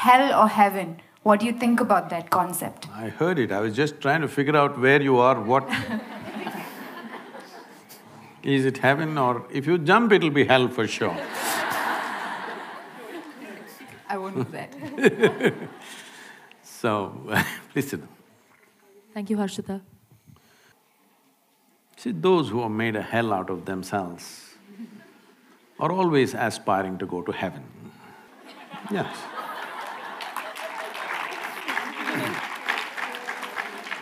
hell or heaven. What do you think about that concept? I heard it, I was just trying to figure out where you are, what Is it heaven or… if you jump, it'll be hell for sure. I won't do that. so, please sit down. Thank you, Harshita. See, those who have made a hell out of themselves are always aspiring to go to heaven. Yes.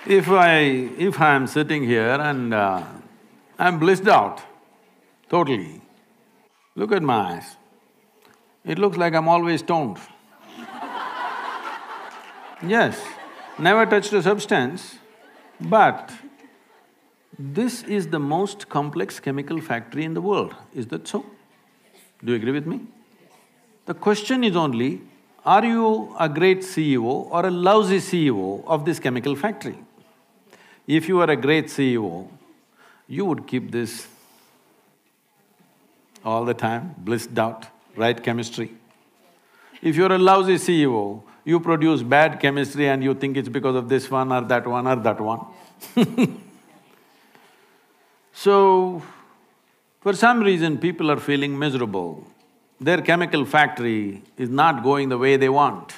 If I… if I am sitting here and uh, I'm blissed out, totally, look at my eyes. It looks like I'm always stoned. Yes, never touched a substance, but this is the most complex chemical factory in the world, is that so? Do you agree with me? The question is only, are you a great CEO or a lousy CEO of this chemical factory? If you are a great CEO, you would keep this all the time, blissed out, right chemistry. If you're a lousy CEO, you produce bad chemistry and you think it's because of this one or that one or that one So, for some reason people are feeling miserable. Their chemical factory is not going the way they want.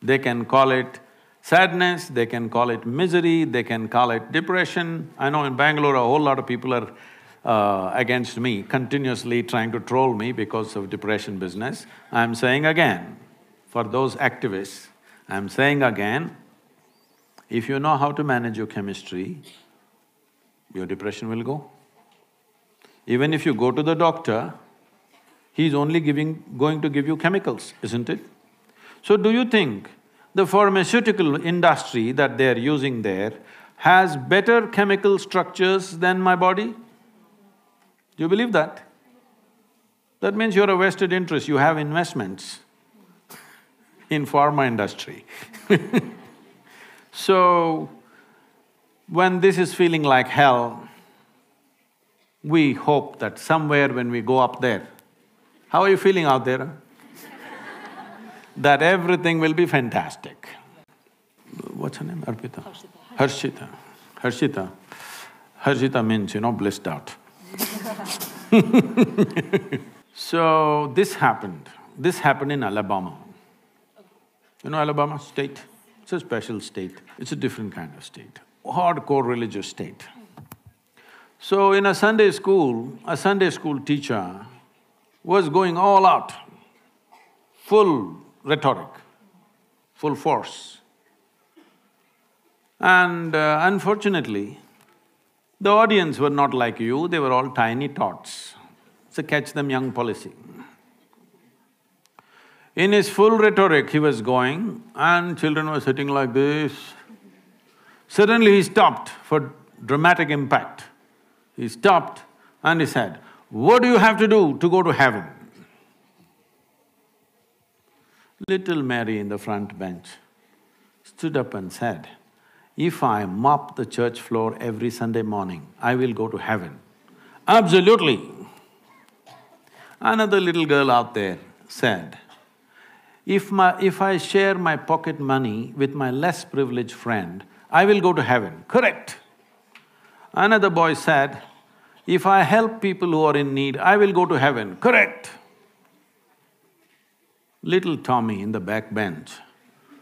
They can call it sadness, they can call it misery, they can call it depression. I know in Bangalore a whole lot of people are uh, against me, continuously trying to troll me because of depression business. I'm saying again, for those activists, I'm saying again, if you know how to manage your chemistry, your depression will go. Even if you go to the doctor, he's only giving… going to give you chemicals, isn't it? So do you think the pharmaceutical industry that they're using there has better chemical structures than my body? Do you believe that? That means you're a vested interest, you have investments in pharma industry So, when this is feeling like hell, we hope that somewhere when we go up there, how are you feeling out there? That everything will be fantastic. What's her name? Arpita? Harshita. Harshita. Harshita means, you know, blissed out. so, this happened. This happened in Alabama. You know Alabama state? It's a special state, it's a different kind of state hardcore religious state. So in a Sunday school, a Sunday school teacher was going all out, full rhetoric, full force. And uh, unfortunately, the audience were not like you, they were all tiny tots. It's a catch them young policy. In his full rhetoric, he was going and children were sitting like this, Suddenly he stopped for dramatic impact. He stopped and he said, what do you have to do to go to heaven? Little Mary in the front bench stood up and said, if I mop the church floor every Sunday morning, I will go to heaven. Absolutely. Another little girl out there said, if my… if I share my pocket money with my less privileged friend, I will go to heaven. Correct. Another boy said, if I help people who are in need, I will go to heaven. Correct. Little Tommy in the back bench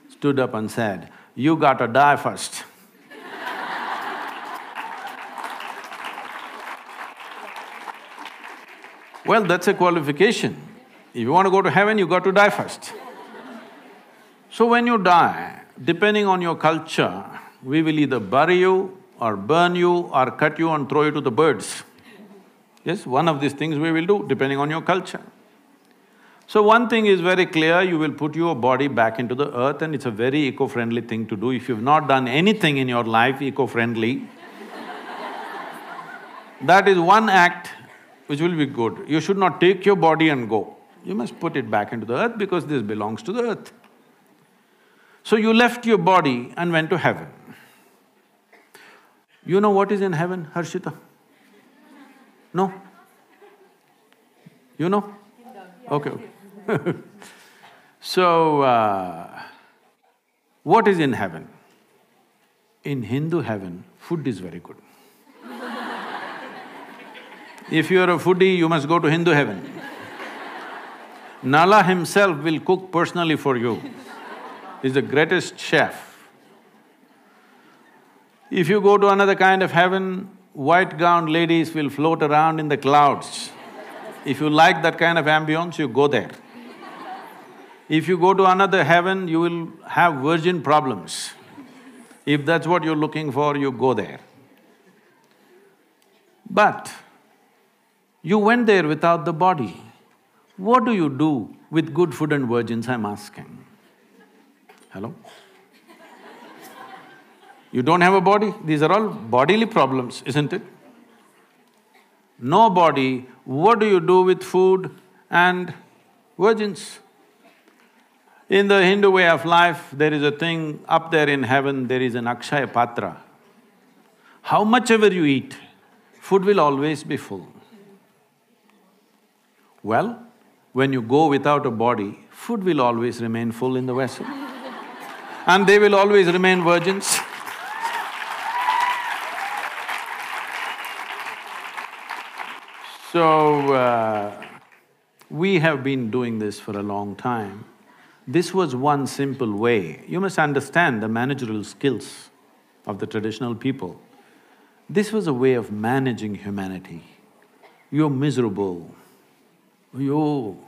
stood up and said, you gotta die first. well, that's a qualification. If you want to go to heaven, you got to die first. So when you die, depending on your culture, we will either bury you or burn you or cut you and throw you to the birds. Yes, one of these things we will do depending on your culture. So one thing is very clear, you will put your body back into the earth and it's a very eco-friendly thing to do. If you've not done anything in your life eco-friendly, that is one act which will be good. You should not take your body and go. You must put it back into the earth because this belongs to the earth. So you left your body and went to heaven. You know what is in heaven, Harshita? No? You know? Okay, okay. So, uh, what is in heaven? In Hindu heaven, food is very good. if you are a foodie, you must go to Hindu heaven. Nala himself will cook personally for you. He's the greatest chef. If you go to another kind of heaven, white gowned ladies will float around in the clouds. If you like that kind of ambience, you go there. If you go to another heaven, you will have virgin problems. If that's what you're looking for, you go there. But you went there without the body. What do you do with good food and virgins, I'm asking? Hello? You don't have a body, these are all bodily problems, isn't it? No body, what do you do with food and virgins? In the Hindu way of life, there is a thing up there in heaven, there is an Akshaya Patra. How much ever you eat, food will always be full. Well, when you go without a body, food will always remain full in the vessel. and they will always remain virgins. so, uh, we have been doing this for a long time. This was one simple way. You must understand the managerial skills of the traditional people. This was a way of managing humanity. You're miserable, you…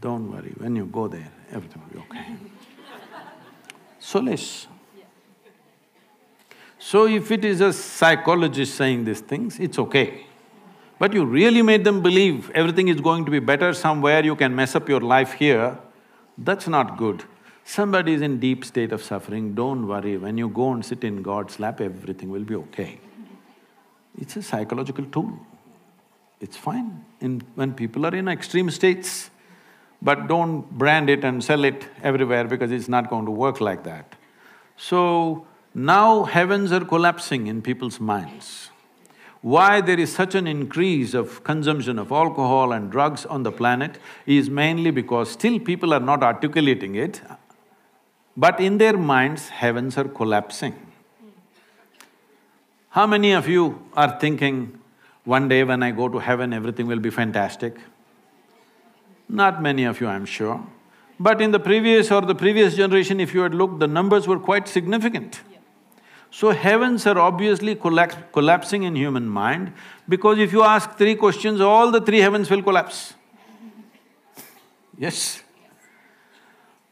Don't worry, when you go there, everything will be okay. Solace. So if it is a psychologist saying these things, it's okay. But you really made them believe everything is going to be better somewhere, you can mess up your life here, that's not good. Somebody is in deep state of suffering, don't worry, when you go and sit in God's lap, everything will be okay. It's a psychological tool. It's fine in… when people are in extreme states, but don't brand it and sell it everywhere because it's not going to work like that. So, now heavens are collapsing in people's minds. Why there is such an increase of consumption of alcohol and drugs on the planet is mainly because still people are not articulating it, but in their minds, heavens are collapsing. How many of you are thinking, one day when I go to heaven, everything will be fantastic? Not many of you, I'm sure. But in the previous or the previous generation, if you had looked, the numbers were quite significant. So heavens are obviously collapse, collapsing in human mind because if you ask three questions, all the three heavens will collapse. Yes.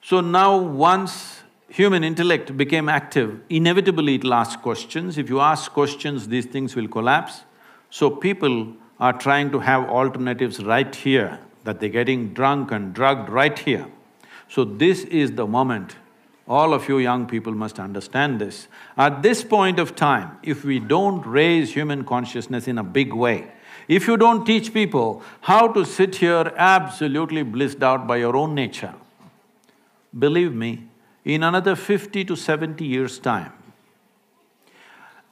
So now once human intellect became active, inevitably it'll ask questions. If you ask questions, these things will collapse. So people are trying to have alternatives right here, that they're getting drunk and drugged right here. So this is the moment all of you young people must understand this. At this point of time, if we don't raise human consciousness in a big way, if you don't teach people how to sit here absolutely blissed out by your own nature, believe me, in another fifty to seventy years' time,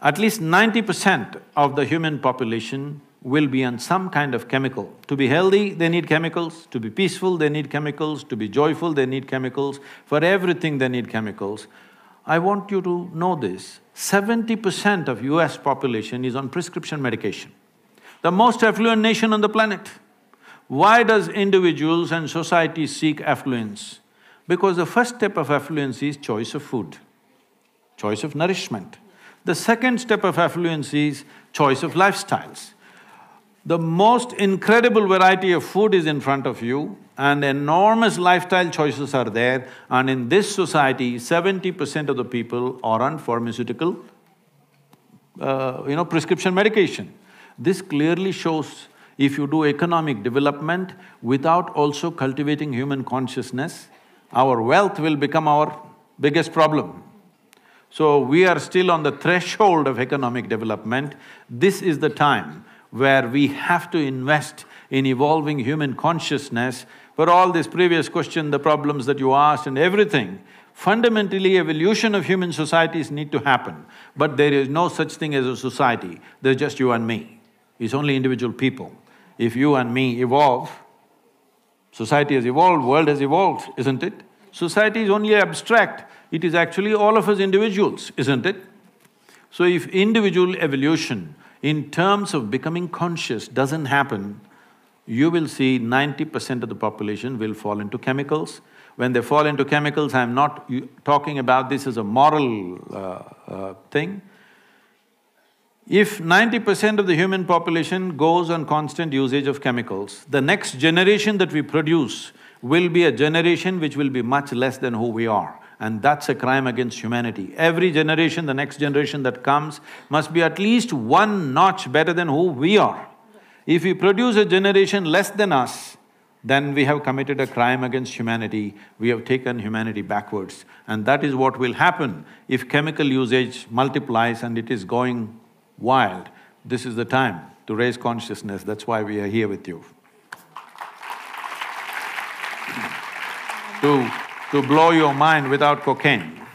at least ninety percent of the human population will be on some kind of chemical. To be healthy, they need chemicals, to be peaceful, they need chemicals, to be joyful, they need chemicals, for everything they need chemicals. I want you to know this, seventy percent of US population is on prescription medication. The most affluent nation on the planet. Why does individuals and society seek affluence? Because the first step of affluence is choice of food, choice of nourishment. The second step of affluence is choice of lifestyles. The most incredible variety of food is in front of you and enormous lifestyle choices are there and in this society, seventy percent of the people are on pharmaceutical, uh, you know, prescription medication. This clearly shows if you do economic development without also cultivating human consciousness, our wealth will become our biggest problem. So we are still on the threshold of economic development. This is the time where we have to invest in evolving human consciousness for all this previous question, the problems that you asked and everything, fundamentally evolution of human societies need to happen. But there is no such thing as a society, there's just you and me. It's only individual people. If you and me evolve, Society has evolved, world has evolved, isn't it? Society is only abstract, it is actually all of us individuals, isn't it? So if individual evolution in terms of becoming conscious doesn't happen, you will see ninety percent of the population will fall into chemicals. When they fall into chemicals, I'm not talking about this as a moral uh, uh, thing. If ninety percent of the human population goes on constant usage of chemicals, the next generation that we produce will be a generation which will be much less than who we are. And that's a crime against humanity. Every generation, the next generation that comes, must be at least one notch better than who we are. If we produce a generation less than us, then we have committed a crime against humanity, we have taken humanity backwards. And that is what will happen if chemical usage multiplies and it is going wild, this is the time to raise consciousness, that's why we are here with you. to, to blow your mind without cocaine.